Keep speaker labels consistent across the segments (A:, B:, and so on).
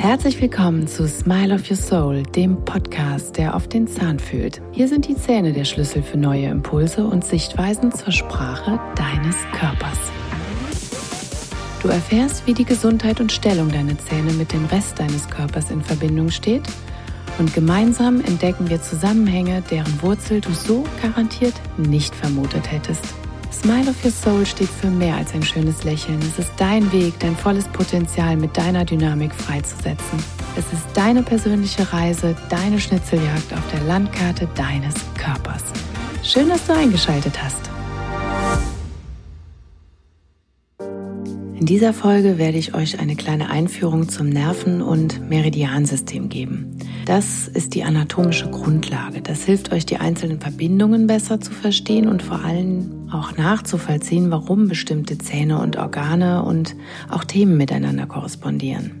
A: Herzlich willkommen zu Smile of Your Soul, dem Podcast, der auf den Zahn fühlt. Hier sind die Zähne der Schlüssel für neue Impulse und Sichtweisen zur Sprache deines Körpers. Du erfährst, wie die Gesundheit und Stellung deiner Zähne mit dem Rest deines Körpers in Verbindung steht und gemeinsam entdecken wir Zusammenhänge, deren Wurzel du so garantiert nicht vermutet hättest. Smile of Your Soul steht für mehr als ein schönes Lächeln. Es ist dein Weg, dein volles Potenzial mit deiner Dynamik freizusetzen. Es ist deine persönliche Reise, deine Schnitzeljagd auf der Landkarte deines Körpers. Schön, dass du eingeschaltet hast. In dieser Folge werde ich euch eine kleine Einführung zum Nerven- und Meridiansystem geben. Das ist die anatomische Grundlage. Das hilft euch, die einzelnen Verbindungen besser zu verstehen und vor allem auch nachzuvollziehen, warum bestimmte Zähne und Organe und auch Themen miteinander korrespondieren.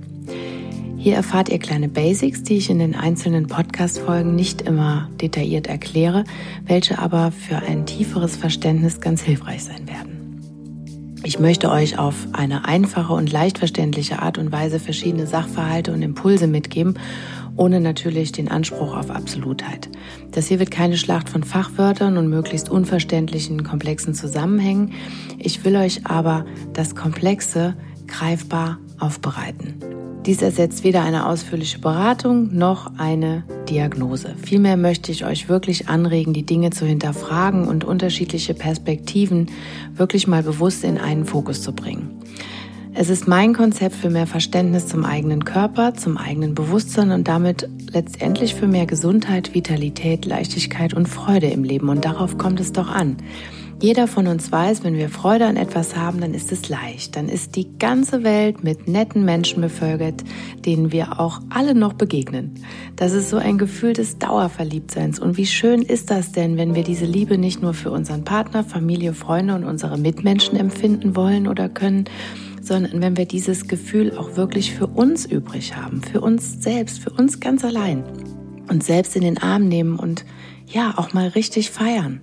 A: Hier erfahrt ihr kleine Basics, die ich in den einzelnen Podcast-Folgen nicht immer detailliert erkläre, welche aber für ein tieferes Verständnis ganz hilfreich sein werden. Ich möchte euch auf eine einfache und leicht verständliche Art und Weise verschiedene Sachverhalte und Impulse mitgeben, ohne natürlich den Anspruch auf Absolutheit. Das hier wird keine Schlacht von Fachwörtern und möglichst unverständlichen, komplexen Zusammenhängen. Ich will euch aber das Komplexe greifbar aufbereiten. Dies ersetzt weder eine ausführliche Beratung noch eine Diagnose. Vielmehr möchte ich euch wirklich anregen, die Dinge zu hinterfragen und unterschiedliche Perspektiven wirklich mal bewusst in einen Fokus zu bringen. Es ist mein Konzept für mehr Verständnis zum eigenen Körper, zum eigenen Bewusstsein und damit letztendlich für mehr Gesundheit, Vitalität, Leichtigkeit und Freude im Leben. Und darauf kommt es doch an. Jeder von uns weiß, wenn wir Freude an etwas haben, dann ist es leicht. Dann ist die ganze Welt mit netten Menschen bevölkert, denen wir auch alle noch begegnen. Das ist so ein Gefühl des Dauerverliebtseins. Und wie schön ist das denn, wenn wir diese Liebe nicht nur für unseren Partner, Familie, Freunde und unsere Mitmenschen empfinden wollen oder können, sondern wenn wir dieses Gefühl auch wirklich für uns übrig haben, für uns selbst, für uns ganz allein. Und selbst in den Arm nehmen und ja, auch mal richtig feiern.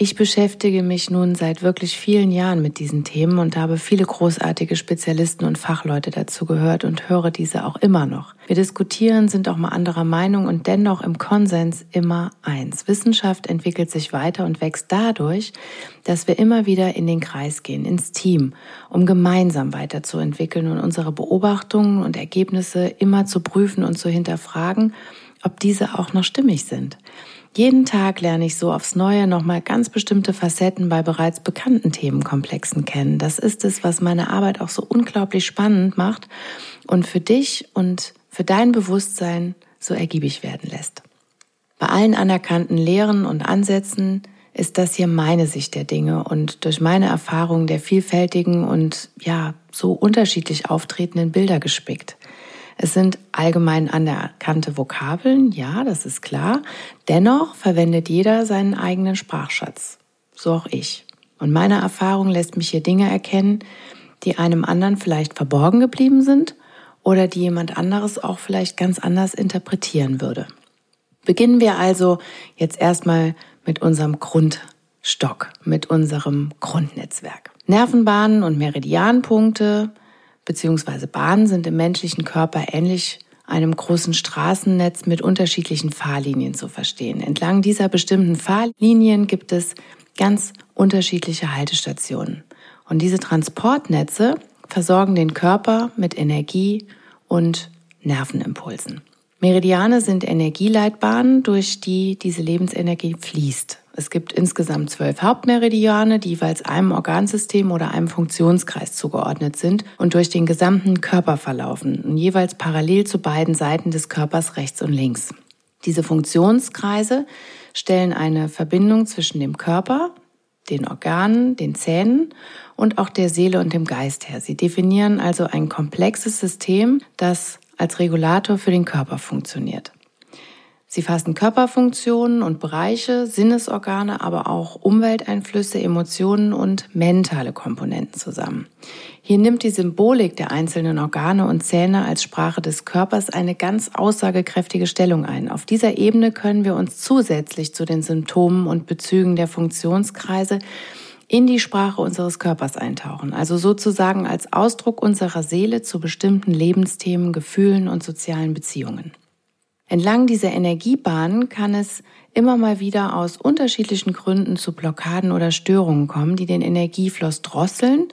A: Ich beschäftige mich nun seit wirklich vielen Jahren mit diesen Themen und habe viele großartige Spezialisten und Fachleute dazu gehört und höre diese auch immer noch. Wir diskutieren, sind auch mal anderer Meinung und dennoch im Konsens immer eins. Wissenschaft entwickelt sich weiter und wächst dadurch, dass wir immer wieder in den Kreis gehen, ins Team, um gemeinsam weiterzuentwickeln und unsere Beobachtungen und Ergebnisse immer zu prüfen und zu hinterfragen, ob diese auch noch stimmig sind. Jeden Tag lerne ich so aufs Neue nochmal ganz bestimmte Facetten bei bereits bekannten Themenkomplexen kennen. Das ist es, was meine Arbeit auch so unglaublich spannend macht und für dich und für dein Bewusstsein so ergiebig werden lässt. Bei allen anerkannten Lehren und Ansätzen ist das hier meine Sicht der Dinge und durch meine Erfahrung der vielfältigen und ja, so unterschiedlich auftretenden Bilder gespickt. Es sind allgemein anerkannte Vokabeln, ja, das ist klar. Dennoch verwendet jeder seinen eigenen Sprachschatz. So auch ich. Und meine Erfahrung lässt mich hier Dinge erkennen, die einem anderen vielleicht verborgen geblieben sind oder die jemand anderes auch vielleicht ganz anders interpretieren würde. Beginnen wir also jetzt erstmal mit unserem Grundstock, mit unserem Grundnetzwerk. Nervenbahnen und Meridianpunkte bzw. Bahnen sind im menschlichen Körper ähnlich einem großen Straßennetz mit unterschiedlichen Fahrlinien zu verstehen. Entlang dieser bestimmten Fahrlinien gibt es ganz unterschiedliche Haltestationen. Und diese Transportnetze versorgen den Körper mit Energie und Nervenimpulsen. Meridiane sind Energieleitbahnen, durch die diese Lebensenergie fließt. Es gibt insgesamt zwölf Hauptmeridiane, die jeweils einem Organsystem oder einem Funktionskreis zugeordnet sind und durch den gesamten Körper verlaufen und jeweils parallel zu beiden Seiten des Körpers rechts und links. Diese Funktionskreise stellen eine Verbindung zwischen dem Körper, den Organen, den Zähnen und auch der Seele und dem Geist her. Sie definieren also ein komplexes System, das als Regulator für den Körper funktioniert. Sie fassen Körperfunktionen und Bereiche, Sinnesorgane, aber auch Umwelteinflüsse, Emotionen und mentale Komponenten zusammen. Hier nimmt die Symbolik der einzelnen Organe und Zähne als Sprache des Körpers eine ganz aussagekräftige Stellung ein. Auf dieser Ebene können wir uns zusätzlich zu den Symptomen und Bezügen der Funktionskreise in die Sprache unseres Körpers eintauchen, also sozusagen als Ausdruck unserer Seele zu bestimmten Lebensthemen, Gefühlen und sozialen Beziehungen. Entlang dieser Energiebahnen kann es immer mal wieder aus unterschiedlichen Gründen zu Blockaden oder Störungen kommen, die den Energiefluss drosseln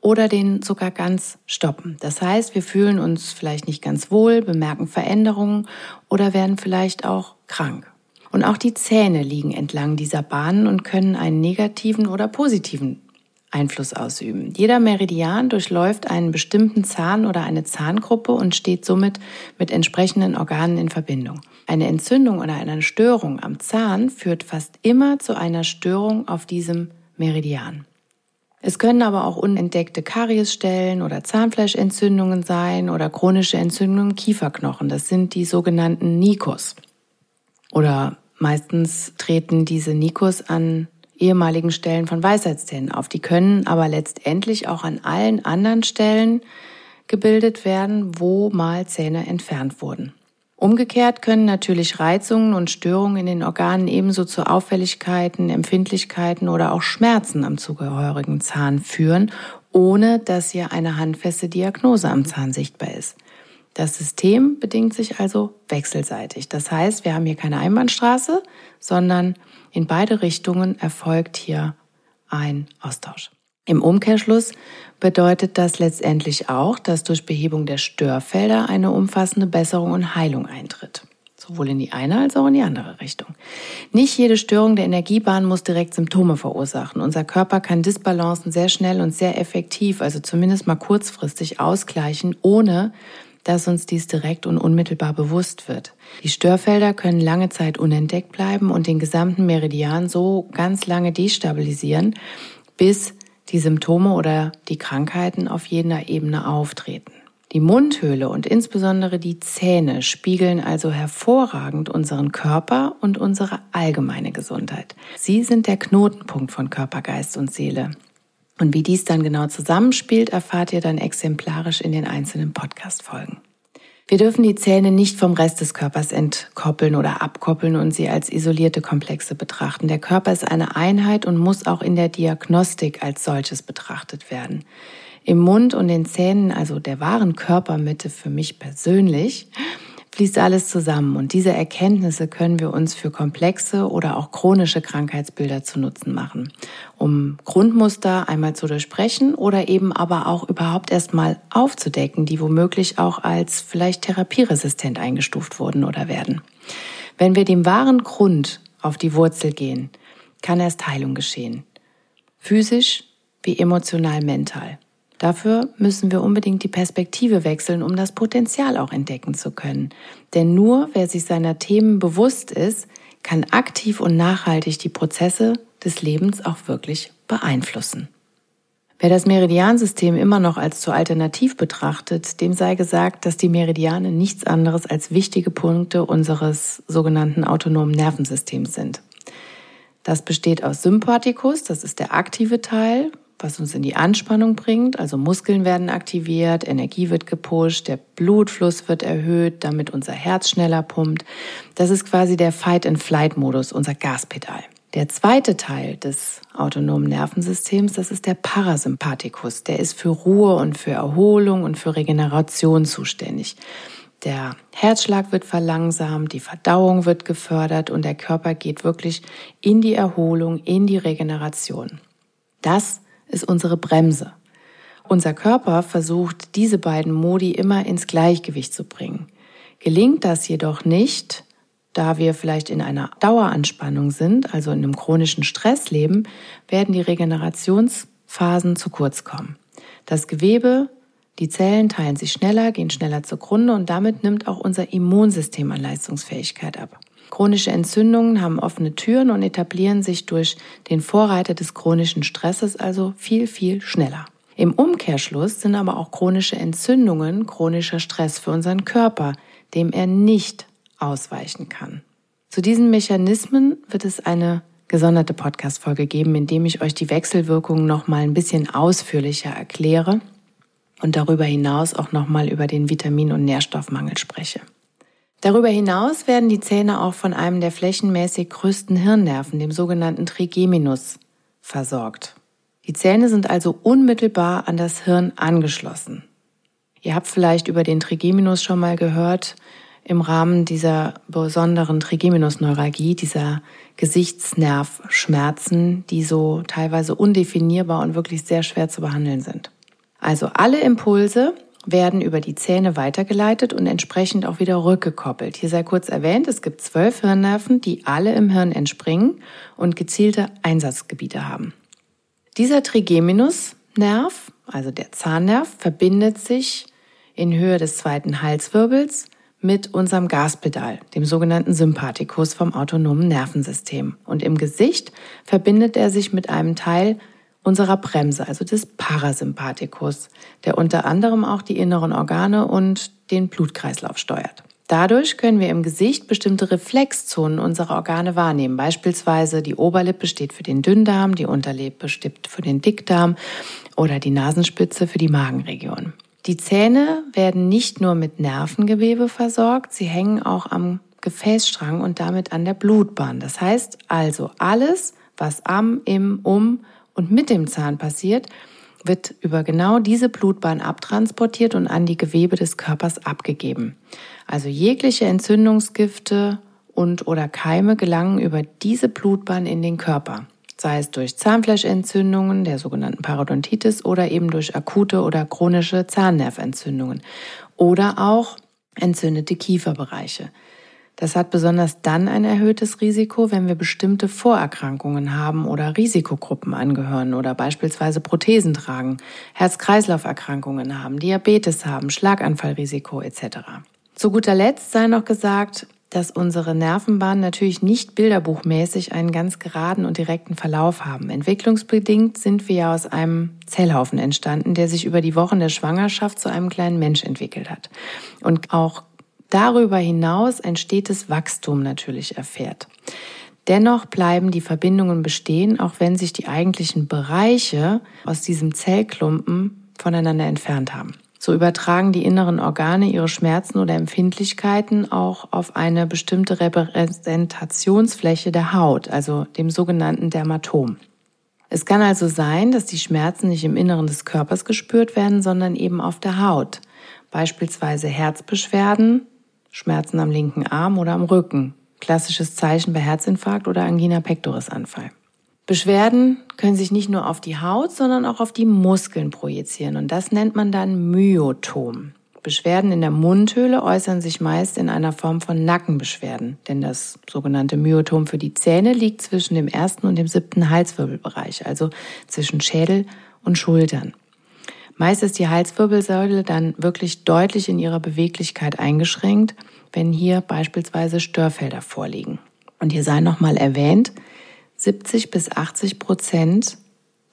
A: oder den sogar ganz stoppen. Das heißt, wir fühlen uns vielleicht nicht ganz wohl, bemerken Veränderungen oder werden vielleicht auch krank. Und auch die Zähne liegen entlang dieser Bahnen und können einen negativen oder positiven Einfluss ausüben. Jeder Meridian durchläuft einen bestimmten Zahn oder eine Zahngruppe und steht somit mit entsprechenden Organen in Verbindung. Eine Entzündung oder eine Störung am Zahn führt fast immer zu einer Störung auf diesem Meridian. Es können aber auch unentdeckte Kariesstellen oder Zahnfleischentzündungen sein oder chronische Entzündungen im Kieferknochen. Das sind die sogenannten Nikos. Oder meistens treten diese Nikos an ehemaligen Stellen von Weisheitszähnen auf. Die können aber letztendlich auch an allen anderen Stellen gebildet werden, wo mal Zähne entfernt wurden. Umgekehrt können natürlich Reizungen und Störungen in den Organen ebenso zu Auffälligkeiten, Empfindlichkeiten oder auch Schmerzen am zugehörigen Zahn führen, ohne dass hier eine handfeste Diagnose am Zahn sichtbar ist. Das System bedingt sich also wechselseitig. Das heißt, wir haben hier keine Einbahnstraße, sondern in beide Richtungen erfolgt hier ein Austausch. Im Umkehrschluss bedeutet das letztendlich auch, dass durch Behebung der Störfelder eine umfassende Besserung und Heilung eintritt. Sowohl in die eine als auch in die andere Richtung. Nicht jede Störung der Energiebahn muss direkt Symptome verursachen. Unser Körper kann Disbalancen sehr schnell und sehr effektiv, also zumindest mal kurzfristig ausgleichen, ohne dass uns dies direkt und unmittelbar bewusst wird. Die Störfelder können lange Zeit unentdeckt bleiben und den gesamten Meridian so ganz lange destabilisieren, bis die Symptome oder die Krankheiten auf jener Ebene auftreten. Die Mundhöhle und insbesondere die Zähne spiegeln also hervorragend unseren Körper und unsere allgemeine Gesundheit. Sie sind der Knotenpunkt von Körper, Geist und Seele. Und wie dies dann genau zusammenspielt, erfahrt ihr dann exemplarisch in den einzelnen Podcast-Folgen. Wir dürfen die Zähne nicht vom Rest des Körpers entkoppeln oder abkoppeln und sie als isolierte Komplexe betrachten. Der Körper ist eine Einheit und muss auch in der Diagnostik als solches betrachtet werden. Im Mund und den Zähnen, also der wahren Körpermitte für mich persönlich, fließt alles zusammen und diese Erkenntnisse können wir uns für komplexe oder auch chronische Krankheitsbilder zu Nutzen machen, um Grundmuster einmal zu durchbrechen oder eben aber auch überhaupt erstmal aufzudecken, die womöglich auch als vielleicht therapieresistent eingestuft wurden oder werden. Wenn wir dem wahren Grund auf die Wurzel gehen, kann erst Heilung geschehen. Physisch wie emotional mental. Dafür müssen wir unbedingt die Perspektive wechseln, um das Potenzial auch entdecken zu können. Denn nur wer sich seiner Themen bewusst ist, kann aktiv und nachhaltig die Prozesse des Lebens auch wirklich beeinflussen. Wer das Meridiansystem immer noch als zu alternativ betrachtet, dem sei gesagt, dass die Meridiane nichts anderes als wichtige Punkte unseres sogenannten autonomen Nervensystems sind. Das besteht aus Sympathikus, das ist der aktive Teil, was uns in die Anspannung bringt. Also Muskeln werden aktiviert, Energie wird gepusht, der Blutfluss wird erhöht, damit unser Herz schneller pumpt. Das ist quasi der Fight-and-Flight-Modus, unser Gaspedal. Der zweite Teil des autonomen Nervensystems, das ist der Parasympathikus. Der ist für Ruhe und für Erholung und für Regeneration zuständig. Der Herzschlag wird verlangsamt, die Verdauung wird gefördert und der Körper geht wirklich in die Erholung, in die Regeneration. Das ist unsere Bremse. Unser Körper versucht, diese beiden Modi immer ins Gleichgewicht zu bringen. Gelingt das jedoch nicht, da wir vielleicht in einer Daueranspannung sind, also in einem chronischen Stress leben, werden die Regenerationsphasen zu kurz kommen. Das Gewebe, die Zellen teilen sich schneller, gehen schneller zugrunde und damit nimmt auch unser Immunsystem an Leistungsfähigkeit ab. Chronische Entzündungen haben offene Türen und etablieren sich durch den Vorreiter des chronischen Stresses also viel, viel schneller. Im Umkehrschluss sind aber auch chronische Entzündungen chronischer Stress für unseren Körper, dem er nicht ausweichen kann. Zu diesen Mechanismen wird es eine gesonderte Podcast-Folge geben, in dem ich euch die Wechselwirkungen noch mal ein bisschen ausführlicher erkläre und darüber hinaus auch noch mal über den Vitamin- und Nährstoffmangel spreche. Darüber hinaus werden die Zähne auch von einem der flächenmäßig größten Hirnnerven, dem sogenannten Trigeminus, versorgt. Die Zähne sind also unmittelbar an das Hirn angeschlossen. Ihr habt vielleicht über den Trigeminus schon mal gehört im Rahmen dieser besonderen Trigeminusneuralgie, dieser Gesichtsnervschmerzen, die so teilweise undefinierbar und wirklich sehr schwer zu behandeln sind. Also alle Impulse werden über die Zähne weitergeleitet und entsprechend auch wieder rückgekoppelt. Hier sei kurz erwähnt, es gibt zwölf Hirnnerven, die alle im Hirn entspringen und gezielte Einsatzgebiete haben. Dieser Trigeminusnerv, also der Zahnnerv, verbindet sich in Höhe des zweiten Halswirbels mit unserem Gaspedal, dem sogenannten Sympathikus vom autonomen Nervensystem. Und im Gesicht verbindet er sich mit einem Teil unserer Bremse, also des Parasympathikus, der unter anderem auch die inneren Organe und den Blutkreislauf steuert. Dadurch können wir im Gesicht bestimmte Reflexzonen unserer Organe wahrnehmen. Beispielsweise die Oberlippe steht für den Dünndarm, die Unterlippe steht für den Dickdarm oder die Nasenspitze für die Magenregion. Die Zähne werden nicht nur mit Nervengewebe versorgt, sie hängen auch am Gefäßstrang und damit an der Blutbahn. Das heißt also, alles, was am, im, um und mit dem Zahn passiert, wird über genau diese Blutbahn abtransportiert und an die Gewebe des Körpers abgegeben. Also jegliche Entzündungsgifte und oder Keime gelangen über diese Blutbahn in den Körper, sei es durch Zahnfleischentzündungen, der sogenannten Parodontitis oder eben durch akute oder chronische Zahnnerventzündungen oder auch entzündete Kieferbereiche. Das hat besonders dann ein erhöhtes Risiko, wenn wir bestimmte Vorerkrankungen haben oder Risikogruppen angehören oder beispielsweise Prothesen tragen, Herz-Kreislauf-Erkrankungen haben, Diabetes haben, Schlaganfallrisiko etc. Zu guter Letzt sei noch gesagt, dass unsere Nervenbahnen natürlich nicht bilderbuchmäßig einen ganz geraden und direkten Verlauf haben. Entwicklungsbedingt sind wir ja aus einem Zellhaufen entstanden, der sich über die Wochen der Schwangerschaft zu einem kleinen Mensch entwickelt hat. Und auch darüber hinaus ein stetes Wachstum natürlich erfährt. Dennoch bleiben die Verbindungen bestehen, auch wenn sich die eigentlichen Bereiche aus diesem Zellklumpen voneinander entfernt haben. So übertragen die inneren Organe ihre Schmerzen oder Empfindlichkeiten auch auf eine bestimmte Repräsentationsfläche der Haut, also dem sogenannten Dermatom. Es kann also sein, dass die Schmerzen nicht im Inneren des Körpers gespürt werden, sondern eben auf der Haut. Beispielsweise Herzbeschwerden, Schmerzen am linken Arm oder am Rücken. Klassisches Zeichen bei Herzinfarkt oder Angina pectoris Anfall. Beschwerden können sich nicht nur auf die Haut, sondern auch auf die Muskeln projizieren und das nennt man dann Myotom. Beschwerden in der Mundhöhle äußern sich meist in einer Form von Nackenbeschwerden, denn das sogenannte Myotom für die Zähne liegt zwischen dem ersten und dem siebten Halswirbelbereich, also zwischen Schädel und Schultern. Meist ist die Halswirbelsäule dann wirklich deutlich in ihrer Beweglichkeit eingeschränkt, wenn hier beispielsweise Störfelder vorliegen. Und hier sei nochmal erwähnt, 70 bis 80 Prozent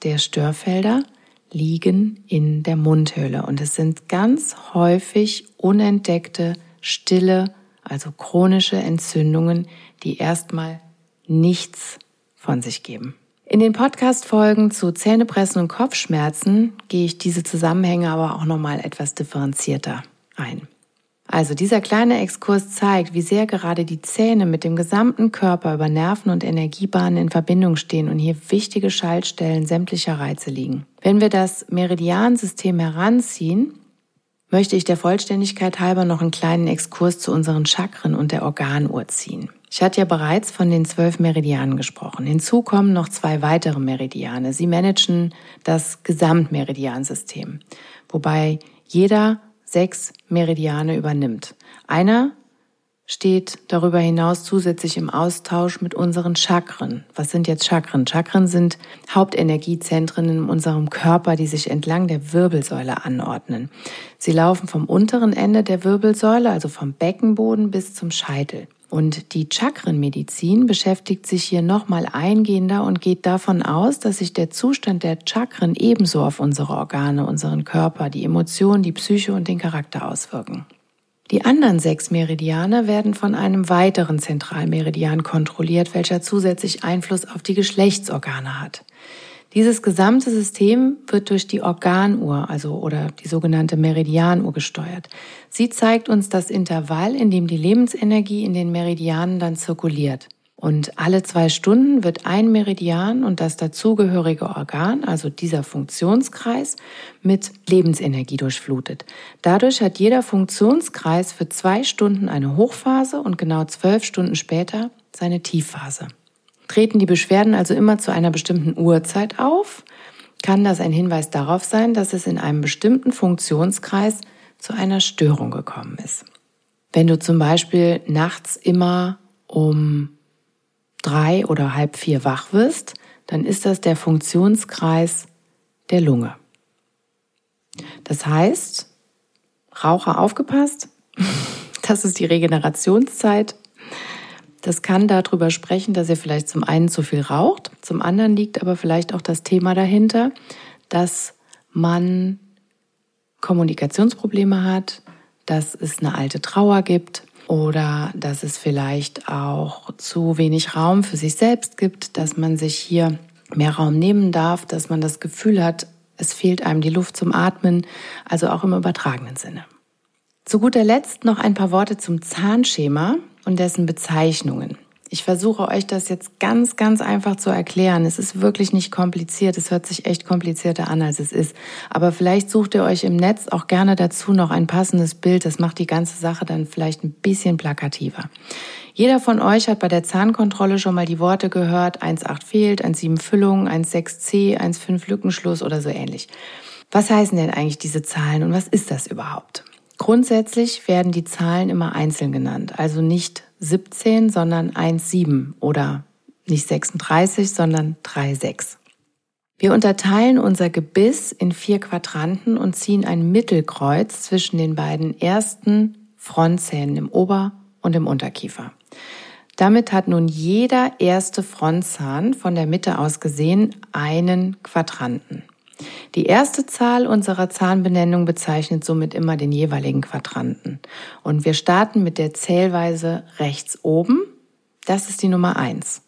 A: der Störfelder liegen in der Mundhöhle und es sind ganz häufig unentdeckte, stille, also chronische Entzündungen, die erstmal nichts von sich geben. In den Podcast-Folgen zu Zähnepressen und Kopfschmerzen gehe ich diese Zusammenhänge aber auch nochmal etwas differenzierter ein. Also dieser kleine Exkurs zeigt, wie sehr gerade die Zähne mit dem gesamten Körper über Nerven und Energiebahnen in Verbindung stehen und hier wichtige Schaltstellen sämtlicher Reize liegen. Wenn wir das Meridiansystem heranziehen, möchte ich der Vollständigkeit halber noch einen kleinen Exkurs zu unseren Chakren und der Organuhr ziehen. Ich hatte ja bereits von den zwölf Meridianen gesprochen. Hinzu kommen noch zwei weitere Meridiane. Sie managen das Gesamtmeridiansystem, wobei jeder sechs Meridiane übernimmt. Einer steht darüber hinaus zusätzlich im Austausch mit unseren Chakren. Was sind jetzt Chakren? Chakren sind Hauptenergiezentren in unserem Körper, die sich entlang der Wirbelsäule anordnen. Sie laufen vom unteren Ende der Wirbelsäule, also vom Beckenboden bis zum Scheitel. Und die Chakrenmedizin beschäftigt sich hier nochmal eingehender und geht davon aus, dass sich der Zustand der Chakren ebenso auf unsere Organe, unseren Körper, die Emotionen, die Psyche und den Charakter auswirken. Die anderen sechs Meridiane werden von einem weiteren Zentralmeridian kontrolliert, welcher zusätzlich Einfluss auf die Geschlechtsorgane hat. Dieses gesamte System wird durch die Organuhr, also oder die sogenannte Meridianuhr gesteuert. Sie zeigt uns das Intervall, in dem die Lebensenergie in den Meridianen dann zirkuliert. Und alle zwei Stunden wird ein Meridian und das dazugehörige Organ, also dieser Funktionskreis, mit Lebensenergie durchflutet. Dadurch hat jeder Funktionskreis für zwei Stunden eine Hochphase und genau zwölf Stunden später seine Tiefphase. Treten die Beschwerden also immer zu einer bestimmten Uhrzeit auf, kann das ein Hinweis darauf sein, dass es in einem bestimmten Funktionskreis zu einer Störung gekommen ist. Wenn du zum Beispiel nachts immer um drei oder halb vier wach wirst, dann ist das der Funktionskreis der Lunge. Das heißt, Raucher aufgepasst, das ist die Regenerationszeit. Das kann darüber sprechen, dass ihr vielleicht zum einen zu viel raucht, zum anderen liegt aber vielleicht auch das Thema dahinter, dass man Kommunikationsprobleme hat, dass es eine alte Trauer gibt, oder dass es vielleicht auch zu wenig Raum für sich selbst gibt, dass man sich hier mehr Raum nehmen darf, dass man das Gefühl hat, es fehlt einem die Luft zum Atmen, also auch im übertragenen Sinne. Zu guter Letzt noch ein paar Worte zum Zahnschema und dessen Bezeichnungen. Ich versuche euch das jetzt ganz, ganz einfach zu erklären. Es ist wirklich nicht kompliziert. Es hört sich echt komplizierter an, als es ist. Aber vielleicht sucht ihr euch im Netz auch gerne dazu noch ein passendes Bild. Das macht die ganze Sache dann vielleicht ein bisschen plakativer. Jeder von euch hat bei der Zahnkontrolle schon mal die Worte gehört, 1,8 fehlt, 1,7 Füllung, 1,6c, 1,5 Lückenschluss oder so ähnlich. Was heißen denn eigentlich diese Zahlen und was ist das überhaupt? Grundsätzlich werden die Zahlen immer einzeln genannt, also nicht 17, sondern 1,7 oder nicht 36, sondern 3,6. Wir unterteilen unser Gebiss in vier Quadranten und ziehen ein Mittelkreuz zwischen den beiden ersten Frontzähnen im Ober- und im Unterkiefer. Damit hat nun jeder erste Frontzahn von der Mitte aus gesehen einen Quadranten. Die erste Zahl unserer Zahnbenennung bezeichnet somit immer den jeweiligen Quadranten. Und wir starten mit der Zählweise rechts oben. Das ist die Nummer eins.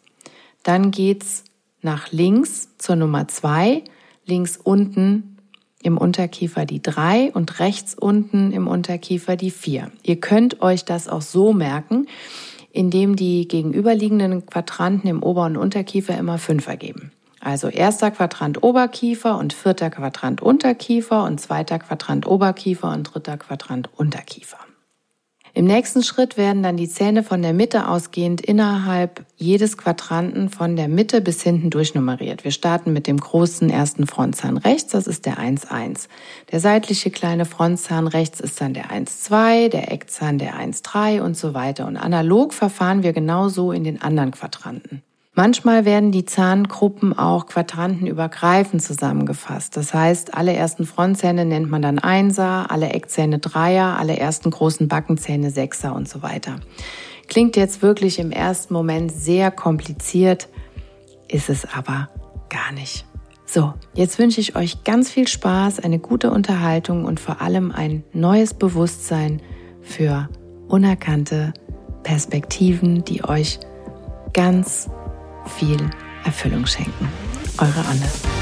A: Dann geht's nach links zur Nummer zwei. Links unten im Unterkiefer die drei und rechts unten im Unterkiefer die vier. Ihr könnt euch das auch so merken, indem die gegenüberliegenden Quadranten im Ober- und Unterkiefer immer fünf ergeben. Also erster Quadrant Oberkiefer und vierter Quadrant Unterkiefer und zweiter Quadrant Oberkiefer und dritter Quadrant Unterkiefer. Im nächsten Schritt werden dann die Zähne von der Mitte ausgehend innerhalb jedes Quadranten von der Mitte bis hinten durchnummeriert. Wir starten mit dem großen ersten Frontzahn rechts, das ist der 1,1. Der seitliche kleine Frontzahn rechts ist dann der 1,2, der Eckzahn der 1,3 und so weiter. Und analog verfahren wir genauso in den anderen Quadranten. Manchmal werden die Zahngruppen auch quadrantenübergreifend zusammengefasst. Das heißt, alle ersten Frontzähne nennt man dann Einser, alle Eckzähne Dreier, alle ersten großen Backenzähne Sechser und so weiter. Klingt jetzt wirklich im ersten Moment sehr kompliziert, ist es aber gar nicht. So, jetzt wünsche ich euch ganz viel Spaß, eine gute Unterhaltung und vor allem ein neues Bewusstsein für unerkannte Perspektiven, die euch ganz viel Erfüllung schenken. Eure Anne.